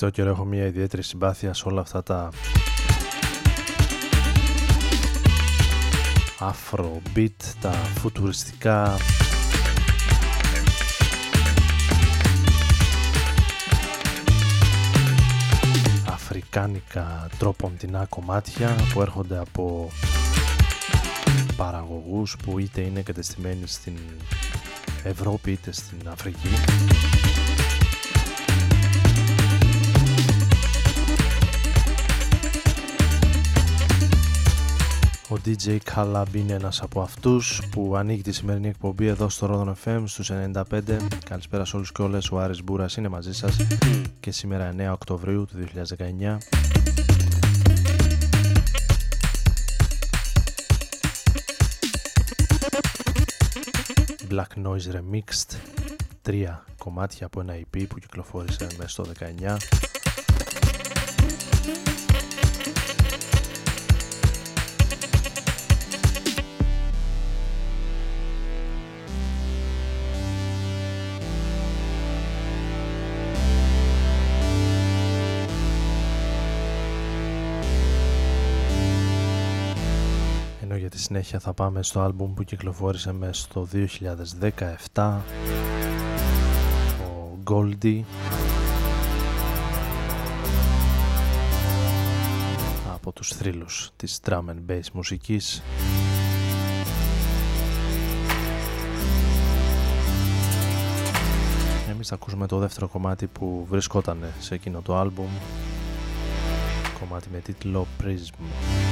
Τελευταίο καιρό έχω μια ιδιαίτερη συμπάθεια σε όλα αυτά τα afrobeat, τα φουτουριστικά αφρικάνικα τρόποντινά κομμάτια που έρχονται από παραγωγούς που είτε είναι κατεστημένοι στην Ευρώπη είτε στην Αφρική. Ο DJ Calab είναι ένας από αυτούς που ανοίγει τη σημερινή εκπομπή εδώ στο Rodon FM στους 95. Καλησπέρα σε όλους και όλες, ο Άρης Μπούρας είναι μαζί σας και σήμερα 9 Οκτωβρίου του 2019. Black Noise Remixed τρία κομμάτια από ένα EP που κυκλοφόρησε μέσα στο 19 συνέχεια θα πάμε στο άλμπουμ που κυκλοφόρησε μέσα στο 2017 ο Goldie. Από τους θρύλους της drum and bass μουσικής. Εμείς θα ακούσουμε το δεύτερο κομμάτι που βρισκόταν σε εκείνο το άλμπουμ. Κομμάτι με τίτλο Prism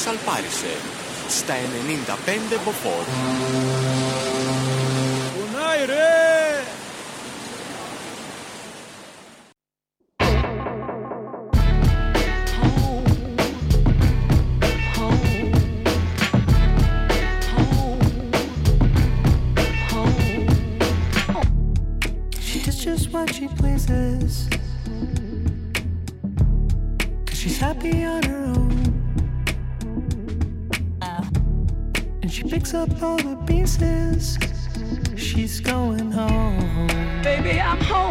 μόλις αλπάρισε. Στα 95 μποφόρ. Πουνάει ρε! happy Up all the pieces. She's going home. Baby, I'm home,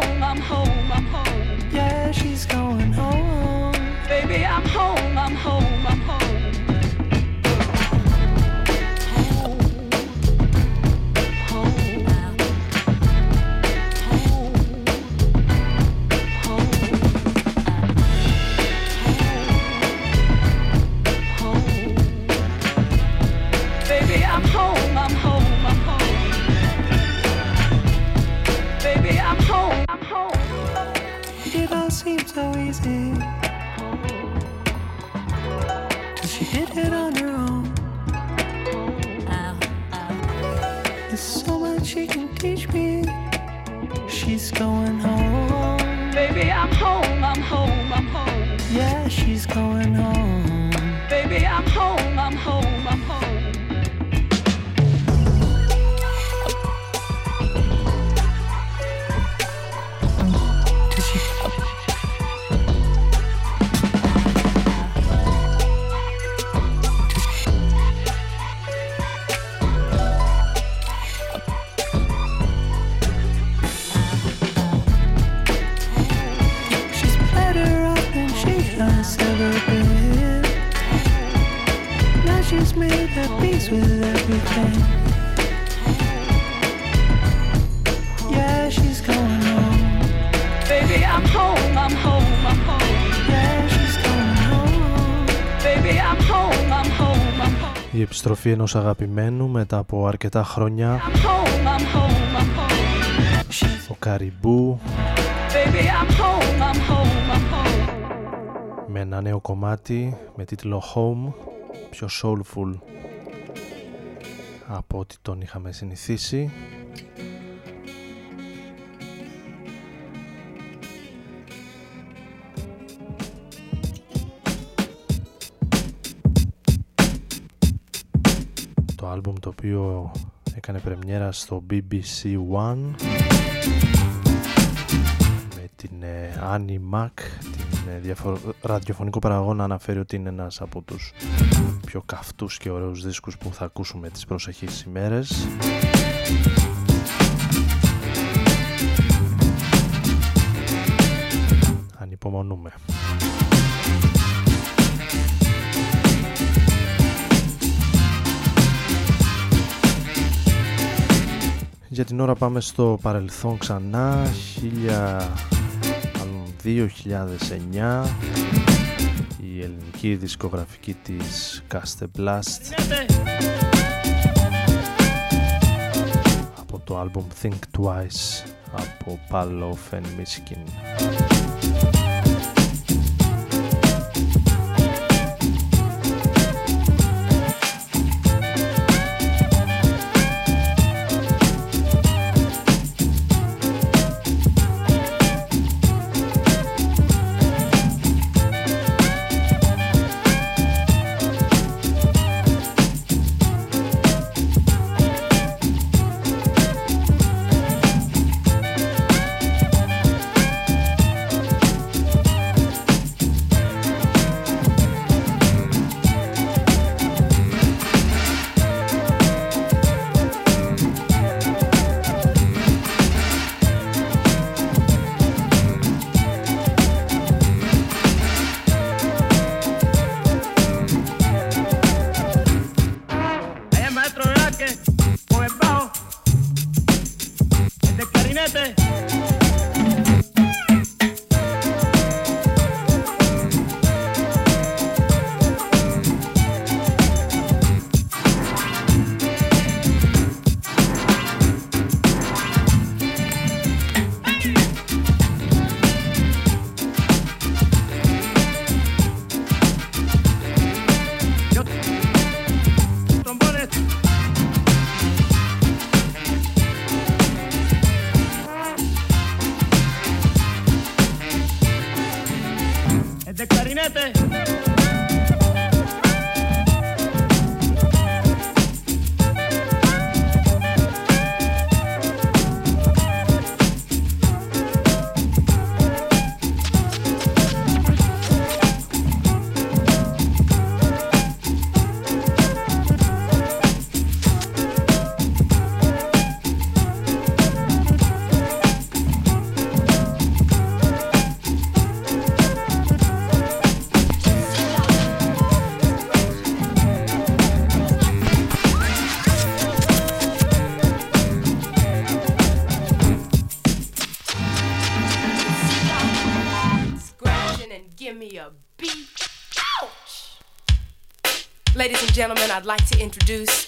I'm home, επιστροφή ενός αγαπημένου μετά από αρκετά χρόνια. Ο Καριμπού με ένα νέο κομμάτι με τίτλο Home πιο soulful από ό,τι τον είχαμε συνηθίσει άλμπουμ το οποίο έκανε πρεμιέρα στο BBC One με την Annie Mac την ε, ραδιοφωνικό παραγωγό να αναφέρει ότι είναι ένας από τους πιο καυτούς και ωραίους δίσκους που θα ακούσουμε τις προσεχείς ημέρες. Ανυπομονούμε Για την ώρα πάμε στο παρελθόν ξανά. 2009 η ελληνική δισκογραφική της Caste Blast. Από το άλμπουμ Think Twice από Palof and Miskin. Gentlemen, I'd like to introduce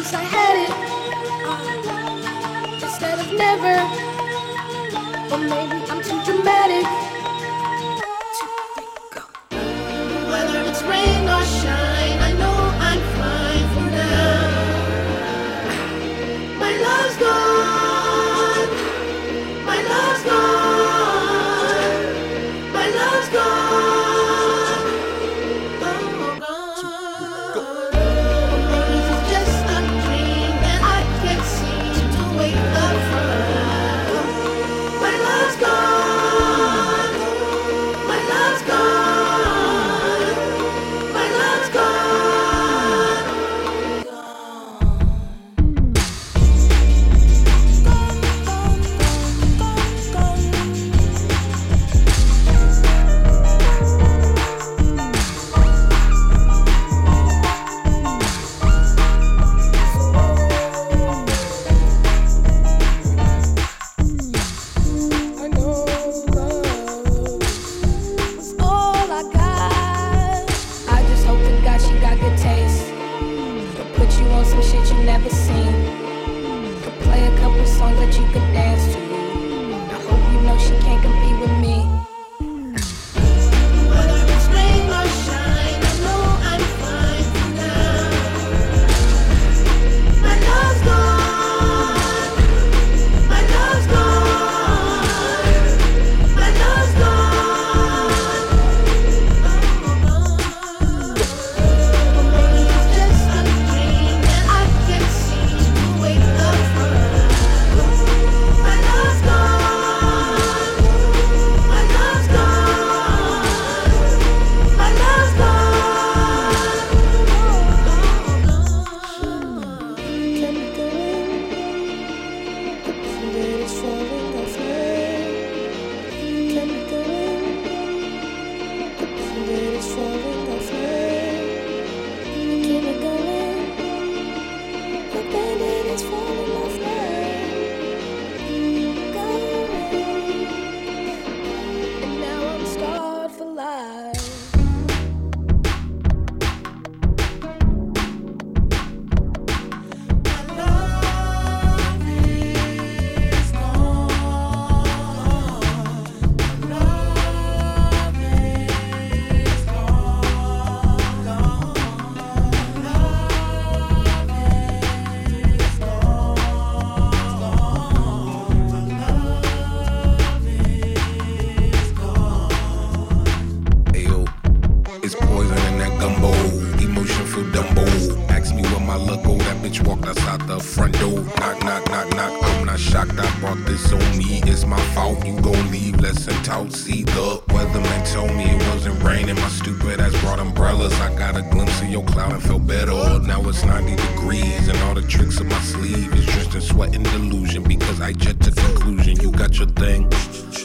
wish I had it uh, instead of never. Or maybe I'm too dramatic. Whether it's rain or shine.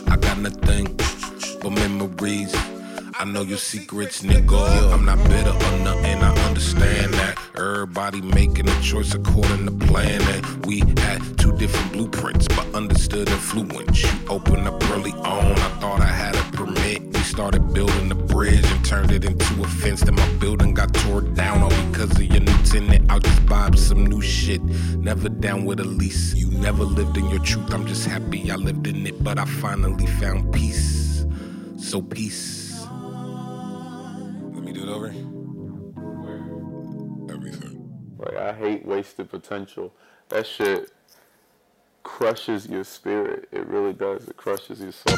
I got nothing but memories. I know your secrets, nigga. I'm not bitter or nothing. I understand that. Everybody making a choice according to plan. And we had two different blueprints, but understood and fluent. You opened up early on. I thought I had a permit started building the bridge and turned it into a fence. Then my building got tore down all because of your new tenant. I'll just buy some new shit. Never down with a lease. You never lived in your truth. I'm just happy I lived in it, but I finally found peace. So peace. Let me do it over. Everything. Like I hate wasted potential. That shit crushes your spirit. It really does. It crushes your soul.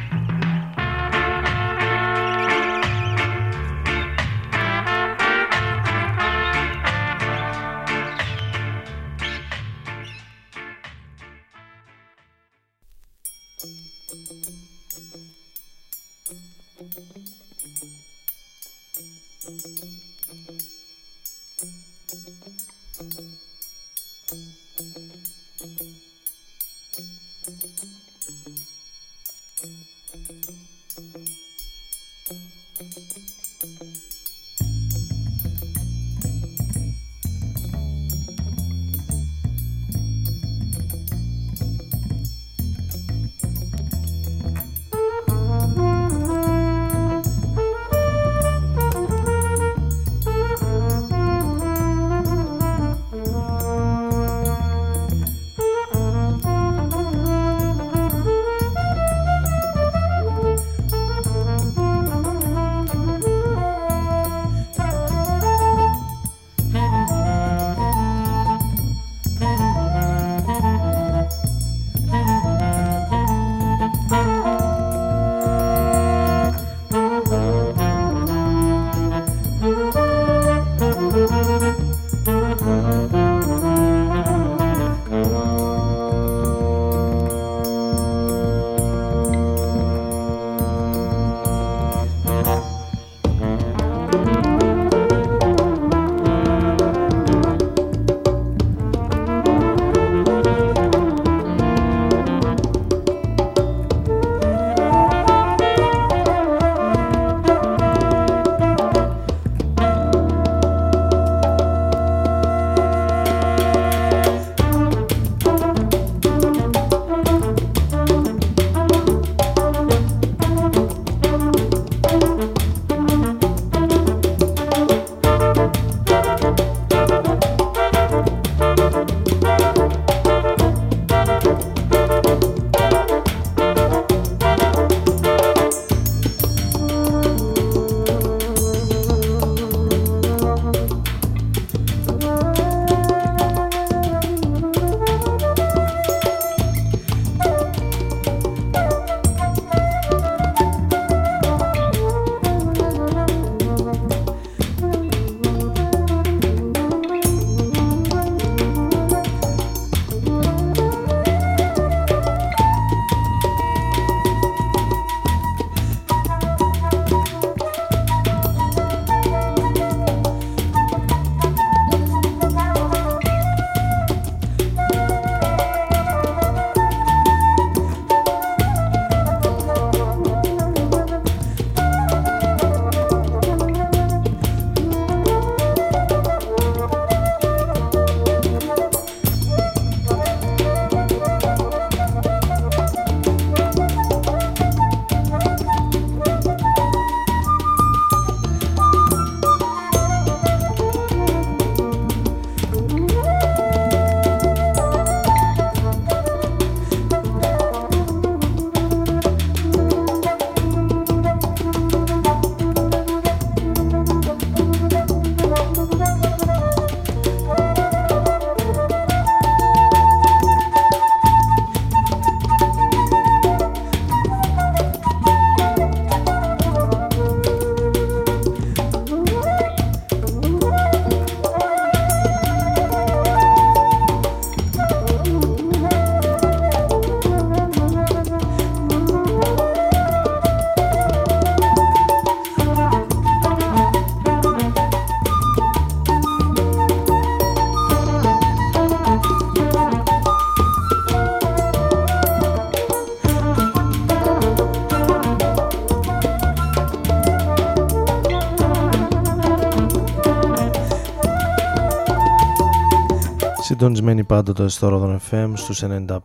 Συντονισμένοι πάντοτε στο Ρόδον FM στους 95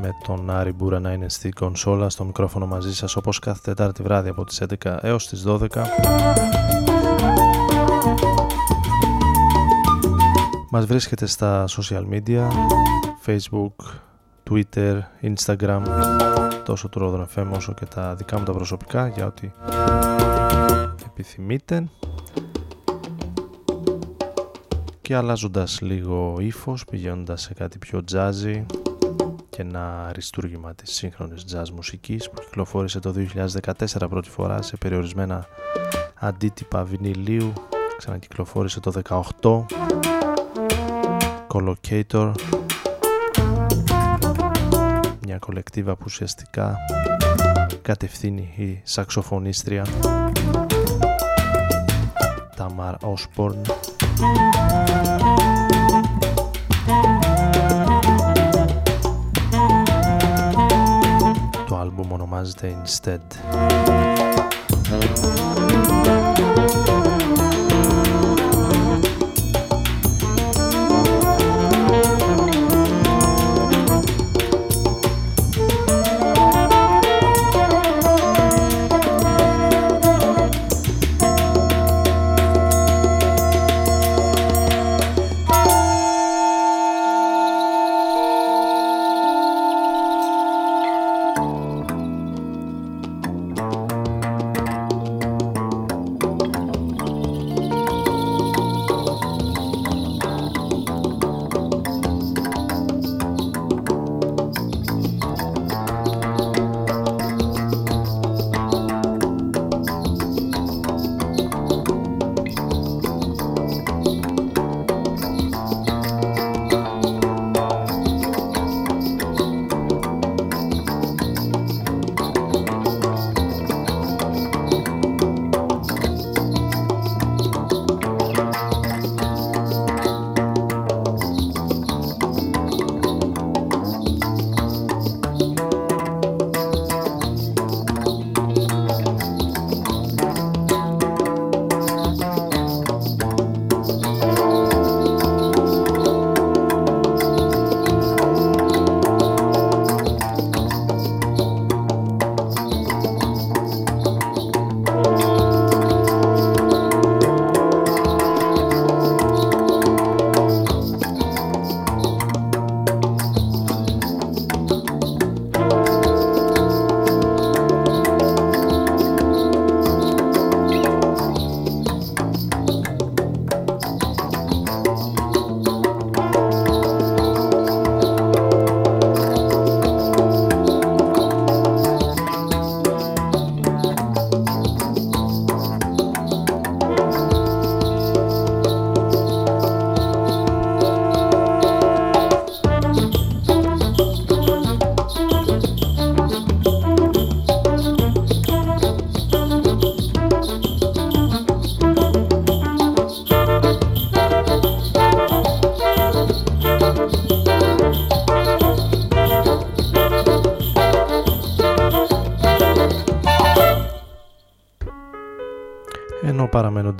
με τον Άρη Μπούρα να είναι στη κονσόλα στο μικρόφωνο μαζί σας όπως κάθε Τετάρτη βράδυ από τις 11 έως τις 12 Μας βρίσκεται στα social media Facebook, Twitter, Instagram τόσο του Ρόδον FM όσο και τα δικά μου τα προσωπικά για ό,τι επιθυμείτε και αλλάζοντας λίγο ύφος πηγαίνοντας σε κάτι πιο jazzy και ένα αριστούργημα της σύγχρονης jazz μουσικής που κυκλοφόρησε το 2014 πρώτη φορά σε περιορισμένα αντίτυπα βινιλίου. Ξανακυκλοφόρησε το 2018 Collocator. Μια κολεκτίβα που ουσιαστικά κατευθύνει η σαξοφωνίστρια Tamar Osborne το άλμπουμ ονομάζεται Instead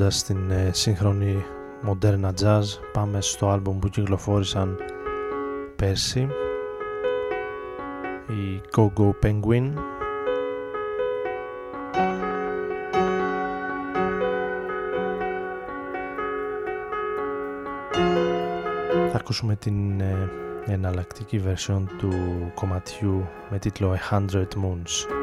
παραμένοντας στην ε, σύγχρονη μοντέρνα jazz πάμε στο άλμπουμ που κυκλοφόρησαν πέρσι η Go Go Penguin. Θα ακούσουμε την ε, εναλλακτική version του κομματιού με τίτλο A Hundred Moons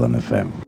Aldan FM.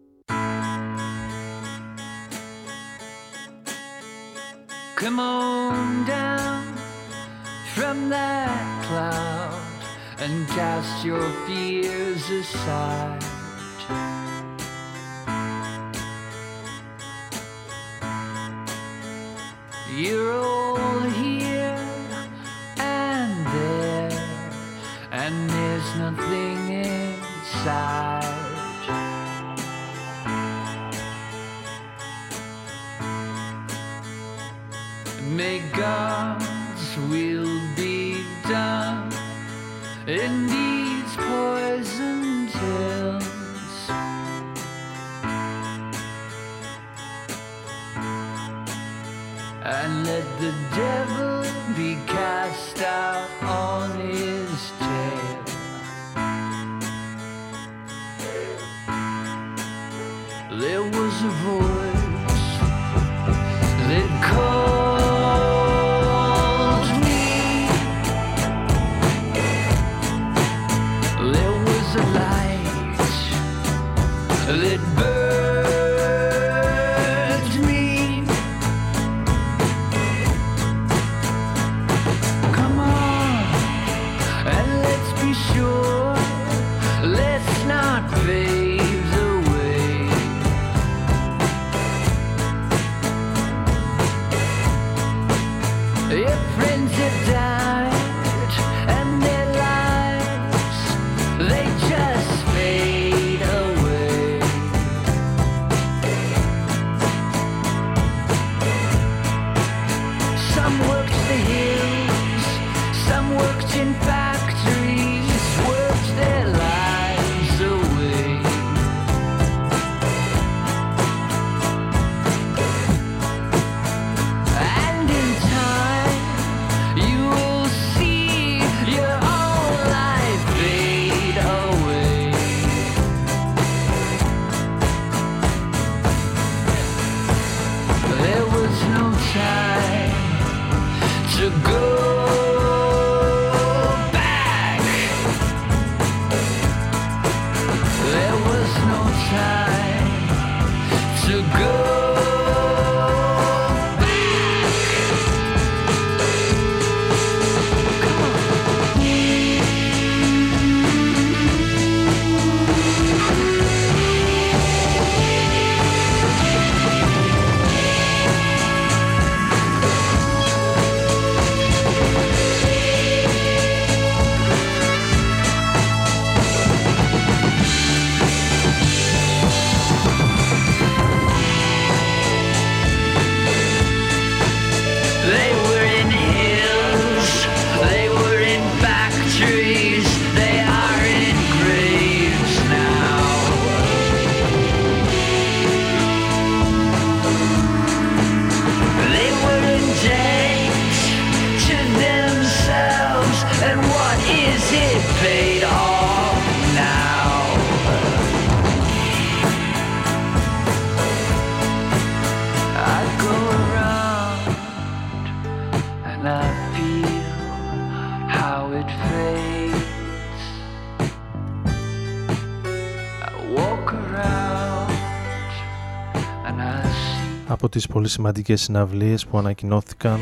πολύ σημαντικές συναυλίες που ανακοινώθηκαν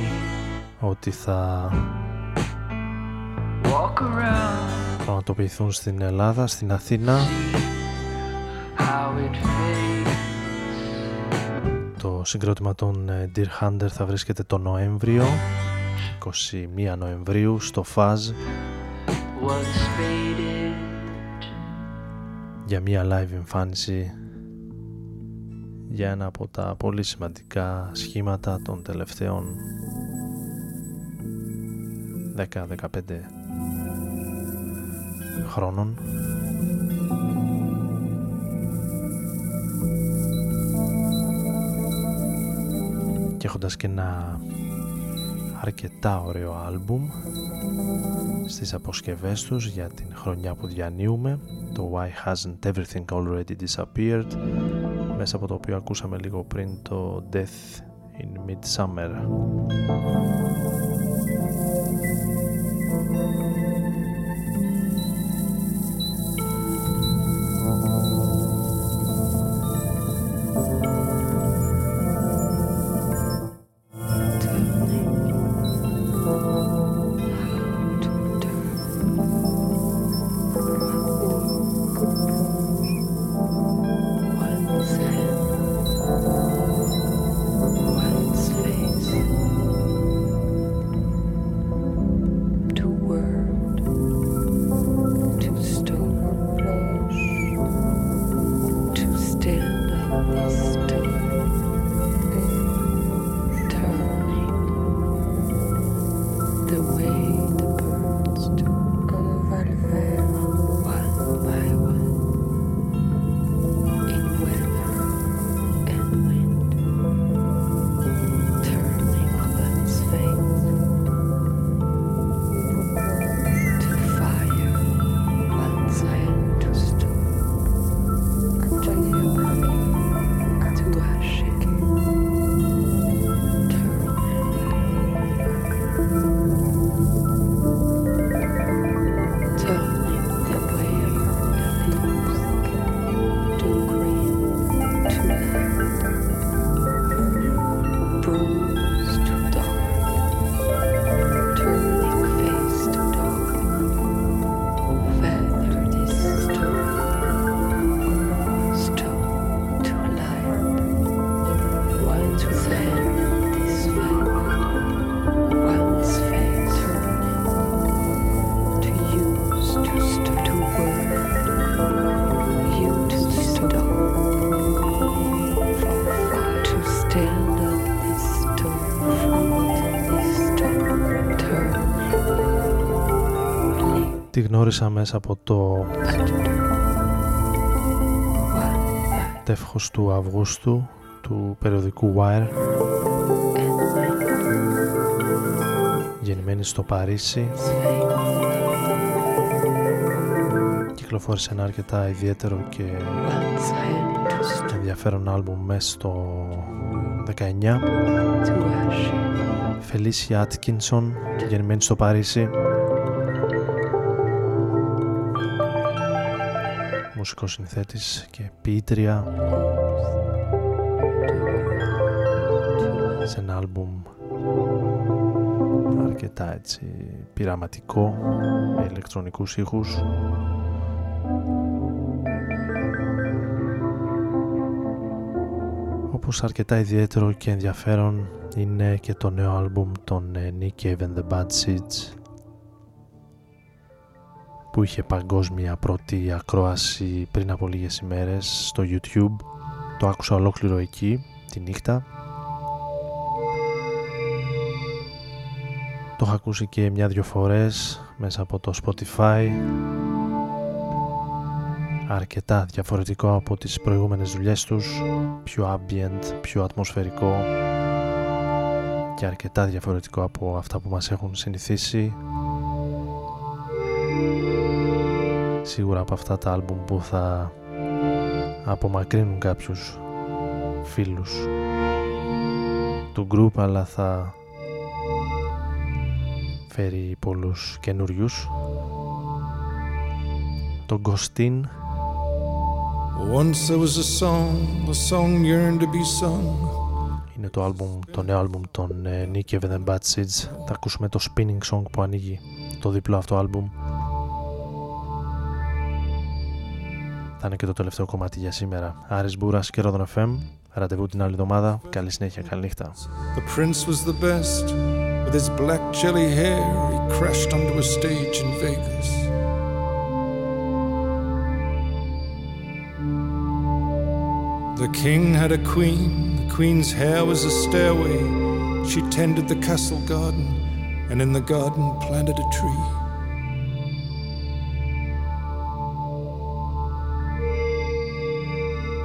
ότι θα πραγματοποιηθούν στην Ελλάδα, στην Αθήνα. Το συγκρότημα των ε, Dear Hunter θα βρίσκεται το Νοέμβριο 21 Νοεμβρίου στο Φαζ. για μια live εμφάνιση για ένα από τα πολύ σημαντικά σχήματα των τελευταίων 10-15 χρόνων. Και έχοντας και ένα αρκετά ωραίο άλμπουμ στις αποσκευές τους για την χρονιά που διανύουμε το Why Hasn't Everything Already Disappeared μέσα από το οποίο ακούσαμε λίγο πριν το Death in Midsummer. Τη γνώρισα μέσα από το τεύχος του Αυγούστου του περιοδικού Wire γεννημένη στο Παρίσι. Κυκλοφόρησε ένα αρκετά ιδιαίτερο και ενδιαφέρον άλμπουμ μέσα στο 19 Felicia Atkinson γεννημένη στο Παρίσι μουσικός συνθέτης και ποιήτρια σε ένα άλμπουμ αρκετά έτσι πειραματικό με ηλεκτρονικούς ήχους. Όπως αρκετά ιδιαίτερο και ενδιαφέρον είναι και το νέο άλμπουμ των ε, Nick Cave and the Bad Seeds που είχε παγκόσμια πρώτη ακρόαση πριν από λίγες ημέρες στο YouTube. Το άκουσα ολόκληρο εκεί τη νύχτα. Το έχω ακούσει και μια-δυο φορές μέσα από το Spotify. Αρκετά διαφορετικό από τις προηγούμενες δουλειές τους. Πιο ambient, πιο ατμοσφαιρικό και αρκετά διαφορετικό από αυτά που μας έχουν συνηθίσει σίγουρα από αυτά τα άλμπουμ που θα απομακρύνουν κάποιους φίλους του group αλλά θα φέρει πολλούς καινούριους το Ghostin Once there was a song, a song yearned to be sung. Είναι το, άλμπουμ, το νέο άλμπουμ των uh, Nick Cave and Bad Seeds. Θα ακούσουμε το Spinning Song που ανοίγει το διπλό αυτό άλμπουμ. Θα είναι και το τελευταίο κομμάτι για σήμερα. Άρης Μπούρας και Ρόδον FM. Ραντεβού την άλλη εβδομάδα. Καλή συνέχεια, καλή νύχτα. The prince was the best. With his black jelly hair, he crashed onto a stage in Vegas. The king had a queen. The queen's hair was a stairway. She tended the castle garden, and in the garden planted a tree.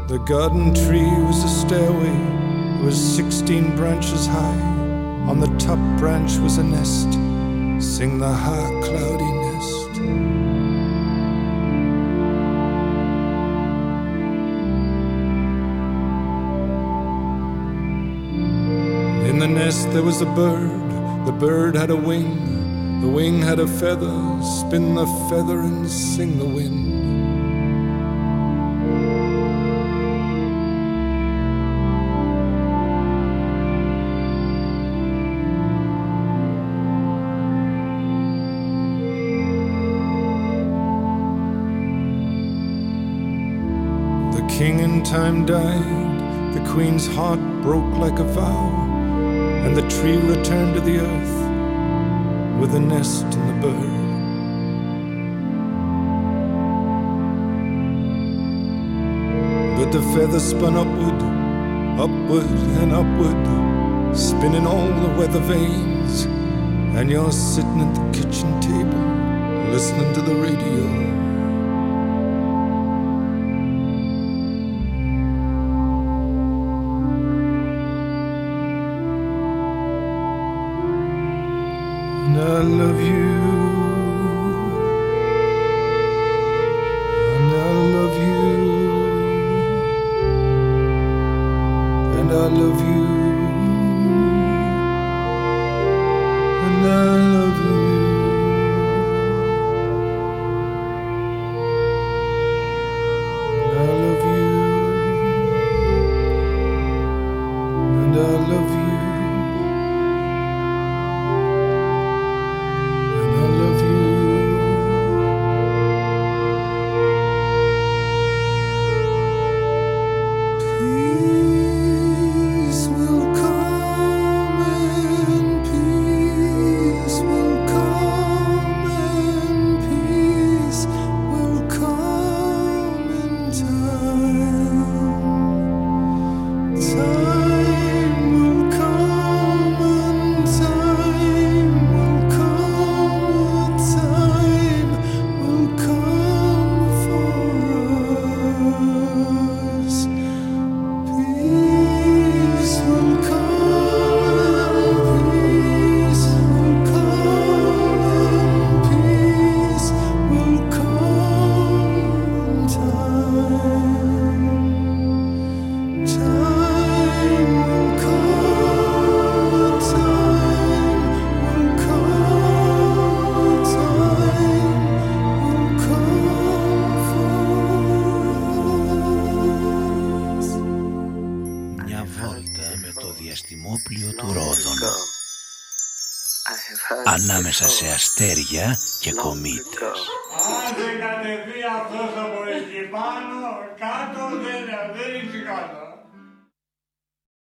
The garden tree was a stairway. It was 16 branches high. On the top branch was a nest. Sing the high cloudy nest. In the nest there was a bird. The bird had a wing. The wing had a feather. Spin the feather and sing the wind. Time died, the queen's heart broke like a vow, and the tree returned to the earth with the nest and the bird. But the feather spun upward, upward and upward, spinning all the weather vanes, and you're sitting at the kitchen table, listening to the radio. I love you.